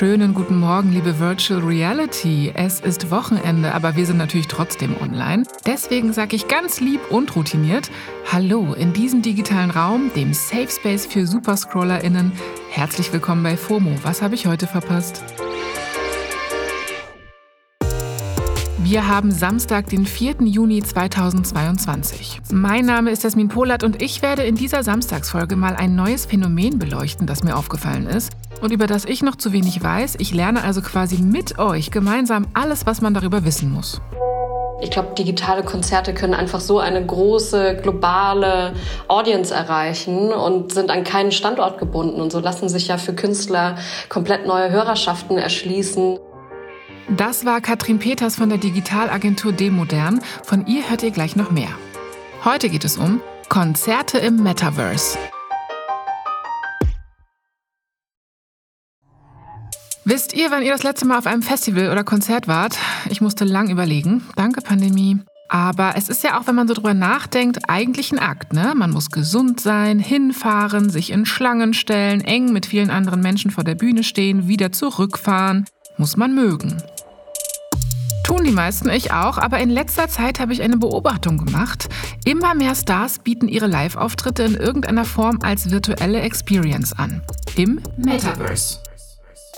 Schönen guten Morgen, liebe Virtual Reality. Es ist Wochenende, aber wir sind natürlich trotzdem online. Deswegen sage ich ganz lieb und routiniert Hallo in diesem digitalen Raum, dem Safe Space für SuperscrollerInnen. Herzlich willkommen bei FOMO. Was habe ich heute verpasst? Wir haben Samstag, den 4. Juni 2022. Mein Name ist Jasmin Polat und ich werde in dieser Samstagsfolge mal ein neues Phänomen beleuchten, das mir aufgefallen ist und über das ich noch zu wenig weiß. Ich lerne also quasi mit euch gemeinsam alles, was man darüber wissen muss. Ich glaube, digitale Konzerte können einfach so eine große globale Audience erreichen und sind an keinen Standort gebunden. Und so lassen sich ja für Künstler komplett neue Hörerschaften erschließen. Das war Katrin Peters von der Digitalagentur Demodern. Von ihr hört ihr gleich noch mehr. Heute geht es um Konzerte im Metaverse. Wisst ihr, wann ihr das letzte Mal auf einem Festival oder Konzert wart? Ich musste lang überlegen. Danke, Pandemie. Aber es ist ja auch, wenn man so drüber nachdenkt, eigentlich ein Akt, ne? Man muss gesund sein, hinfahren, sich in Schlangen stellen, eng mit vielen anderen Menschen vor der Bühne stehen, wieder zurückfahren. Muss man mögen. Tun die meisten, ich auch, aber in letzter Zeit habe ich eine Beobachtung gemacht. Immer mehr Stars bieten ihre Live-Auftritte in irgendeiner Form als virtuelle Experience an. Im Metaverse.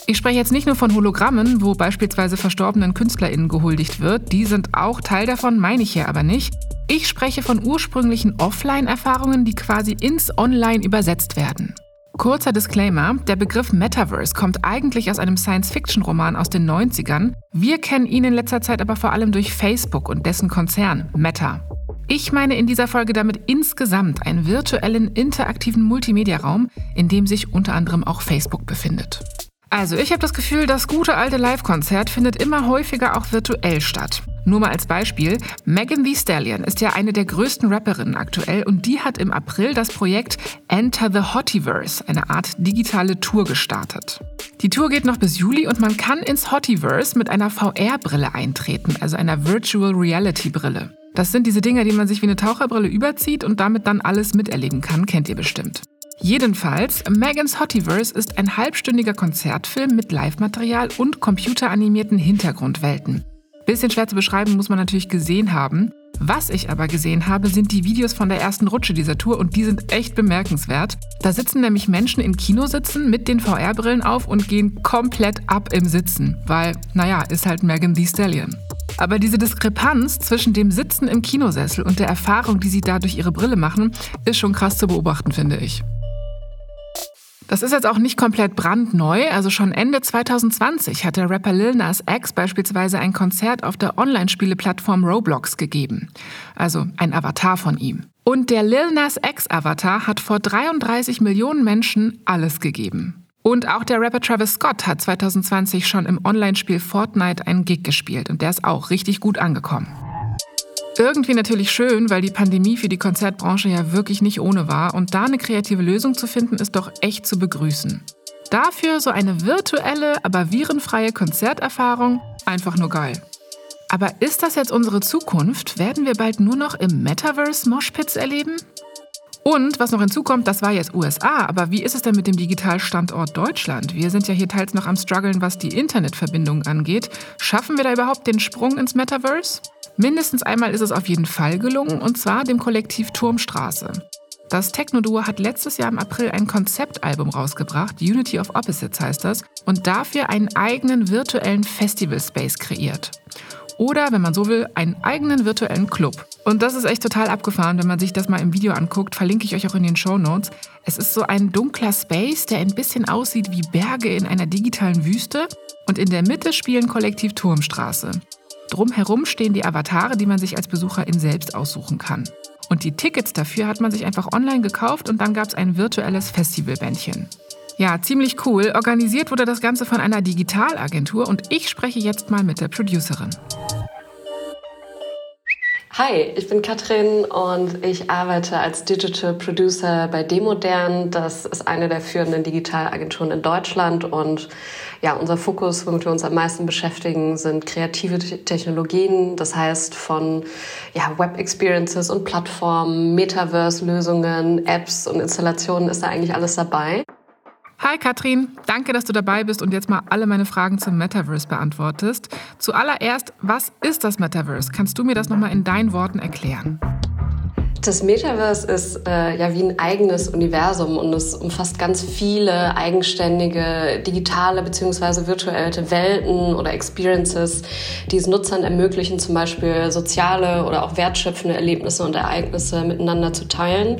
Ich spreche jetzt nicht nur von Hologrammen, wo beispielsweise verstorbenen KünstlerInnen gehuldigt wird. Die sind auch Teil davon, meine ich hier aber nicht. Ich spreche von ursprünglichen Offline-Erfahrungen, die quasi ins Online übersetzt werden. Kurzer Disclaimer, der Begriff Metaverse kommt eigentlich aus einem Science-Fiction-Roman aus den 90ern. Wir kennen ihn in letzter Zeit aber vor allem durch Facebook und dessen Konzern Meta. Ich meine in dieser Folge damit insgesamt einen virtuellen, interaktiven Multimedia-Raum, in dem sich unter anderem auch Facebook befindet. Also, ich habe das Gefühl, das gute alte Live-Konzert findet immer häufiger auch virtuell statt. Nur mal als Beispiel, Megan Thee Stallion ist ja eine der größten Rapperinnen aktuell und die hat im April das Projekt Enter the Hottiverse, eine Art digitale Tour gestartet. Die Tour geht noch bis Juli und man kann ins Hottiverse mit einer VR-Brille eintreten, also einer Virtual Reality Brille. Das sind diese Dinger, die man sich wie eine Taucherbrille überzieht und damit dann alles miterleben kann, kennt ihr bestimmt. Jedenfalls, Megans Hottiverse ist ein halbstündiger Konzertfilm mit Live-Material und computeranimierten Hintergrundwelten. Bisschen schwer zu beschreiben, muss man natürlich gesehen haben. Was ich aber gesehen habe, sind die Videos von der ersten Rutsche dieser Tour und die sind echt bemerkenswert. Da sitzen nämlich Menschen in Kinositzen mit den VR-Brillen auf und gehen komplett ab im Sitzen, weil, naja, ist halt Megan Thee Stallion. Aber diese Diskrepanz zwischen dem Sitzen im Kinosessel und der Erfahrung, die sie da durch ihre Brille machen, ist schon krass zu beobachten, finde ich. Das ist jetzt auch nicht komplett brandneu. Also schon Ende 2020 hat der Rapper Lil Nas X beispielsweise ein Konzert auf der Online-Spieleplattform Roblox gegeben. Also ein Avatar von ihm. Und der Lil Nas X-Avatar hat vor 33 Millionen Menschen alles gegeben. Und auch der Rapper Travis Scott hat 2020 schon im Online-Spiel Fortnite einen Gig gespielt und der ist auch richtig gut angekommen. Irgendwie natürlich schön, weil die Pandemie für die Konzertbranche ja wirklich nicht ohne war und da eine kreative Lösung zu finden, ist doch echt zu begrüßen. Dafür so eine virtuelle, aber virenfreie Konzerterfahrung, einfach nur geil. Aber ist das jetzt unsere Zukunft? Werden wir bald nur noch im Metaverse Moshpits erleben? Und was noch hinzukommt, das war jetzt USA, aber wie ist es denn mit dem Digitalstandort Deutschland? Wir sind ja hier teils noch am struggeln, was die Internetverbindung angeht. Schaffen wir da überhaupt den Sprung ins Metaverse? Mindestens einmal ist es auf jeden Fall gelungen, und zwar dem Kollektiv Turmstraße. Das Techno-Duo hat letztes Jahr im April ein Konzeptalbum rausgebracht, Unity of Opposites heißt das, und dafür einen eigenen virtuellen Festival-Space kreiert. Oder, wenn man so will, einen eigenen virtuellen Club. Und das ist echt total abgefahren, wenn man sich das mal im Video anguckt, verlinke ich euch auch in den Show Notes. Es ist so ein dunkler Space, der ein bisschen aussieht wie Berge in einer digitalen Wüste. Und in der Mitte spielen Kollektiv Turmstraße. Drumherum stehen die Avatare, die man sich als Besucherin selbst aussuchen kann. Und die Tickets dafür hat man sich einfach online gekauft und dann gab es ein virtuelles Festivalbändchen. Ja, ziemlich cool. Organisiert wurde das Ganze von einer Digitalagentur und ich spreche jetzt mal mit der Producerin. Hi, ich bin Katrin und ich arbeite als Digital Producer bei Demodern. Das ist eine der führenden Digitalagenturen in Deutschland und ja, unser Fokus, womit wir uns am meisten beschäftigen, sind kreative Technologien. Das heißt von ja, Web Experiences und Plattformen, Metaverse-Lösungen, Apps und Installationen ist da eigentlich alles dabei. Hi Katrin, danke, dass du dabei bist und jetzt mal alle meine Fragen zum Metaverse beantwortest. Zuallererst, was ist das Metaverse? Kannst du mir das nochmal in deinen Worten erklären? Das Metaverse ist äh, ja wie ein eigenes Universum und es umfasst ganz viele eigenständige digitale bzw. virtuelle Welten oder Experiences, die es Nutzern ermöglichen, zum Beispiel soziale oder auch wertschöpfende Erlebnisse und Ereignisse miteinander zu teilen.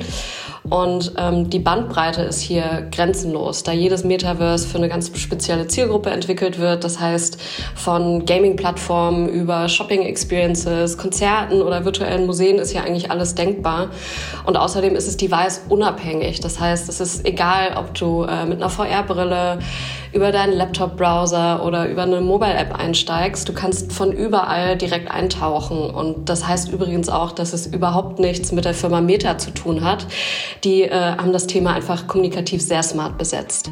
Und ähm, die Bandbreite ist hier grenzenlos, da jedes Metaverse für eine ganz spezielle Zielgruppe entwickelt wird. Das heißt, von Gaming-Plattformen über Shopping-Experiences, Konzerten oder virtuellen Museen ist hier eigentlich alles denkbar. Und außerdem ist es device unabhängig. Das heißt, es ist egal, ob du äh, mit einer VR-Brille über deinen Laptop-Browser oder über eine Mobile-App einsteigst. Du kannst von überall direkt eintauchen. Und das heißt übrigens auch, dass es überhaupt nichts mit der Firma Meta zu tun hat. Die äh, haben das Thema einfach kommunikativ sehr smart besetzt.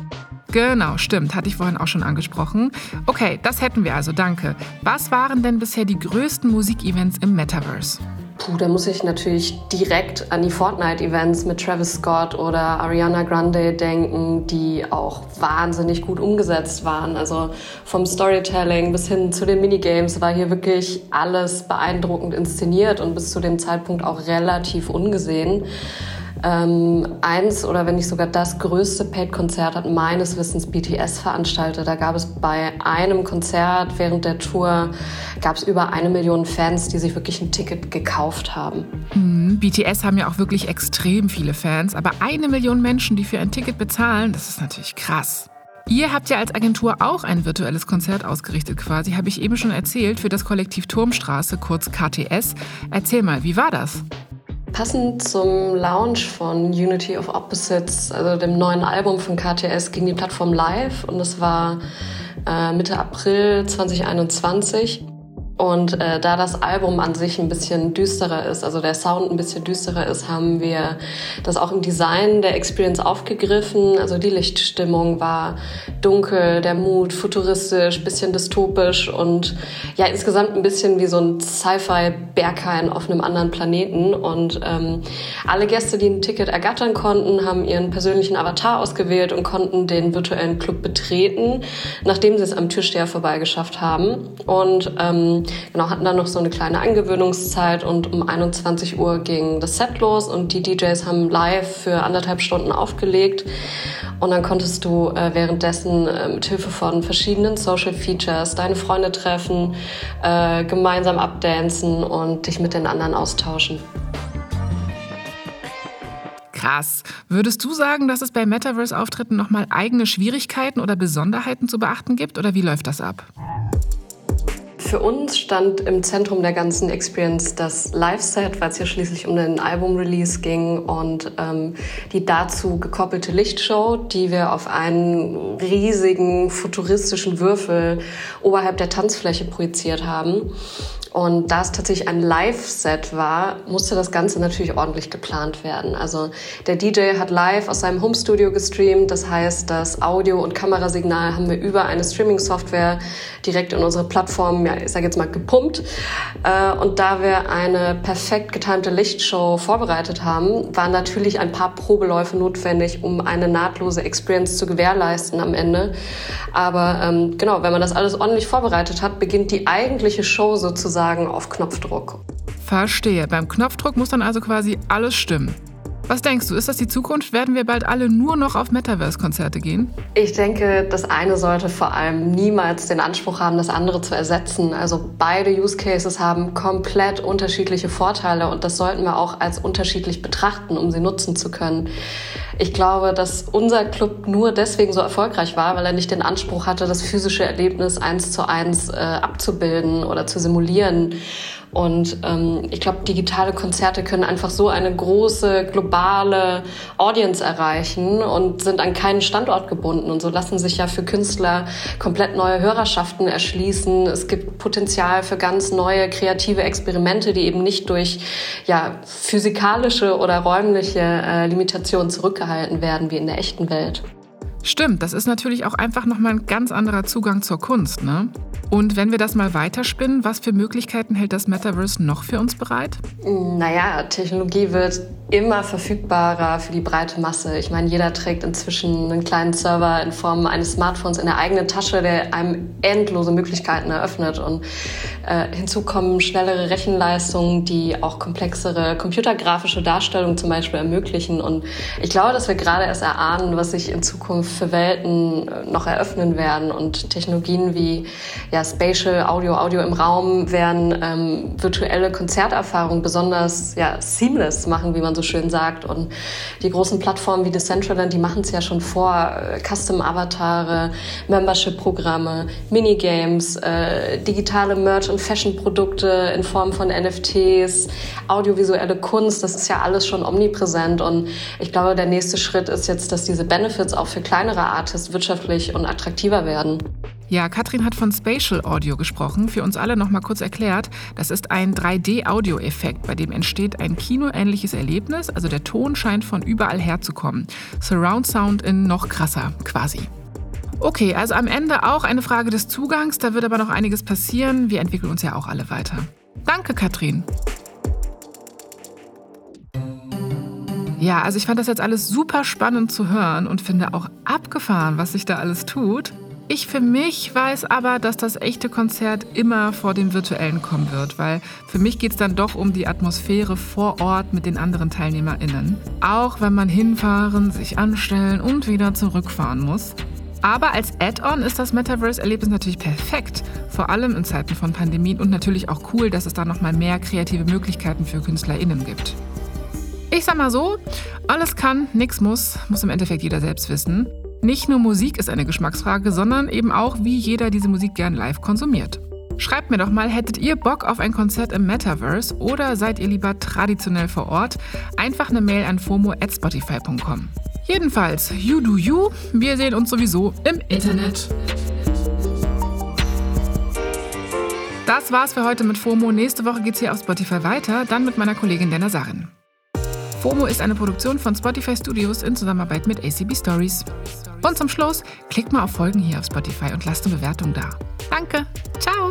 Genau, stimmt, hatte ich vorhin auch schon angesprochen. Okay, das hätten wir also, danke. Was waren denn bisher die größten Musikevents im Metaverse? Puh, da muss ich natürlich direkt an die Fortnite-Events mit Travis Scott oder Ariana Grande denken, die auch wahnsinnig gut umgesetzt waren. Also vom Storytelling bis hin zu den Minigames war hier wirklich alles beeindruckend inszeniert und bis zu dem Zeitpunkt auch relativ ungesehen. Ähm, eins oder wenn nicht sogar das größte Paid-Konzert hat meines Wissens BTS veranstaltet. Da gab es bei einem Konzert während der Tour gab es über eine Million Fans, die sich wirklich ein Ticket gekauft haben. Mhm. BTS haben ja auch wirklich extrem viele Fans, aber eine Million Menschen, die für ein Ticket bezahlen, das ist natürlich krass. Ihr habt ja als Agentur auch ein virtuelles Konzert ausgerichtet quasi, habe ich eben schon erzählt, für das Kollektiv Turmstraße, kurz KTS. Erzähl mal, wie war das? Passend zum Launch von Unity of Opposites, also dem neuen Album von KTS, ging die Plattform live und es war äh, Mitte April 2021. Und äh, da das Album an sich ein bisschen düsterer ist, also der Sound ein bisschen düsterer ist, haben wir das auch im Design der Experience aufgegriffen. Also die Lichtstimmung war dunkel, der Mut futuristisch, bisschen dystopisch und ja insgesamt ein bisschen wie so ein Sci-Fi-Berghain auf einem anderen Planeten. Und ähm, alle Gäste, die ein Ticket ergattern konnten, haben ihren persönlichen Avatar ausgewählt und konnten den virtuellen Club betreten, nachdem sie es am Türsteher vorbeigeschafft haben. Und ähm, genau, hatten dann noch so eine kleine Angewöhnungszeit und um 21 Uhr ging das Set los und die DJs haben live für anderthalb Stunden aufgelegt. Und dann konntest du äh, währenddessen äh, mit Hilfe von verschiedenen Social Features deine Freunde treffen, äh, gemeinsam abdancen und dich mit den anderen austauschen. Krass. Würdest du sagen, dass es bei Metaverse-Auftritten nochmal eigene Schwierigkeiten oder Besonderheiten zu beachten gibt oder wie läuft das ab? Für uns stand im Zentrum der ganzen Experience das Live-Set, weil es ja schließlich um den Album-Release ging und ähm, die dazu gekoppelte Lichtshow, die wir auf einen riesigen futuristischen Würfel oberhalb der Tanzfläche projiziert haben. Und da es tatsächlich ein Live-Set war, musste das Ganze natürlich ordentlich geplant werden. Also der DJ hat live aus seinem Home-Studio gestreamt. Das heißt, das Audio- und Kamerasignal haben wir über eine Streaming-Software direkt in unsere Plattform, ja, ich sage jetzt mal, gepumpt. Äh, und da wir eine perfekt getimte Lichtshow vorbereitet haben, waren natürlich ein paar Probeläufe notwendig, um eine nahtlose Experience zu gewährleisten am Ende. Aber ähm, genau, wenn man das alles ordentlich vorbereitet hat, beginnt die eigentliche Show sozusagen sozusagen auf Knopfdruck. Verstehe. Beim Knopfdruck muss dann also quasi alles stimmen. Was denkst du, ist das die Zukunft? Werden wir bald alle nur noch auf Metaverse-Konzerte gehen? Ich denke, das eine sollte vor allem niemals den Anspruch haben, das andere zu ersetzen. Also beide Use Cases haben komplett unterschiedliche Vorteile und das sollten wir auch als unterschiedlich betrachten, um sie nutzen zu können. Ich glaube, dass unser Club nur deswegen so erfolgreich war, weil er nicht den Anspruch hatte, das physische Erlebnis eins zu eins äh, abzubilden oder zu simulieren. Und ähm, ich glaube, digitale Konzerte können einfach so eine große globale Audience erreichen und sind an keinen Standort gebunden. Und so lassen sich ja für Künstler komplett neue Hörerschaften erschließen. Es gibt Potenzial für ganz neue kreative Experimente, die eben nicht durch ja, physikalische oder räumliche äh, Limitationen zurückgehalten werden wie in der echten Welt. Stimmt, das ist natürlich auch einfach nochmal ein ganz anderer Zugang zur Kunst, ne? Und wenn wir das mal weiterspinnen, was für Möglichkeiten hält das Metaverse noch für uns bereit? Naja, Technologie wird immer verfügbarer für die breite Masse. Ich meine, jeder trägt inzwischen einen kleinen Server in Form eines Smartphones in der eigenen Tasche, der einem endlose Möglichkeiten eröffnet. Und äh, hinzu kommen schnellere Rechenleistungen, die auch komplexere computergrafische Darstellungen zum Beispiel ermöglichen. Und ich glaube, dass wir gerade erst erahnen, was sich in Zukunft für Welten äh, noch eröffnen werden und Technologien wie ja, Spatial Audio, Audio im Raum werden ähm, virtuelle Konzerterfahrungen besonders ja, seamless machen, wie man so schön sagt. Und die großen Plattformen wie Decentraland, die machen es ja schon vor. Äh, Custom-Avatare, Membership-Programme, Minigames, äh, digitale Merch- und Fashion-Produkte in Form von NFTs, audiovisuelle Kunst, das ist ja alles schon omnipräsent. Und ich glaube, der nächste Schritt ist jetzt, dass diese Benefits auch für kleinere Artists wirtschaftlich und attraktiver werden. Ja, Katrin hat von Spatial Audio gesprochen. Für uns alle noch mal kurz erklärt. Das ist ein 3D-Audio-Effekt, bei dem entsteht ein kinoähnliches Erlebnis. Also der Ton scheint von überall herzukommen. Surround Sound in noch krasser, quasi. Okay, also am Ende auch eine Frage des Zugangs. Da wird aber noch einiges passieren. Wir entwickeln uns ja auch alle weiter. Danke, Katrin. Ja, also ich fand das jetzt alles super spannend zu hören und finde auch abgefahren, was sich da alles tut. Ich für mich weiß aber, dass das echte Konzert immer vor dem virtuellen kommen wird, weil für mich geht es dann doch um die Atmosphäre vor Ort mit den anderen TeilnehmerInnen. Auch wenn man hinfahren, sich anstellen und wieder zurückfahren muss. Aber als Add-on ist das Metaverse-Erlebnis natürlich perfekt, vor allem in Zeiten von Pandemien und natürlich auch cool, dass es da nochmal mehr kreative Möglichkeiten für KünstlerInnen gibt. Ich sag mal so, alles kann, nichts muss, muss im Endeffekt jeder selbst wissen. Nicht nur Musik ist eine Geschmacksfrage, sondern eben auch, wie jeder diese Musik gern live konsumiert. Schreibt mir doch mal, hättet ihr Bock auf ein Konzert im Metaverse oder seid ihr lieber traditionell vor Ort? Einfach eine Mail an fomo@spotify.com. Jedenfalls, you do you. Wir sehen uns sowieso im Internet. Das war's für heute mit FOMO. Nächste Woche geht's hier auf Spotify weiter, dann mit meiner Kollegin Dana Sarin. FOMO ist eine Produktion von Spotify Studios in Zusammenarbeit mit ACB Stories. Und zum Schluss, klickt mal auf Folgen hier auf Spotify und lasst eine Bewertung da. Danke. Ciao.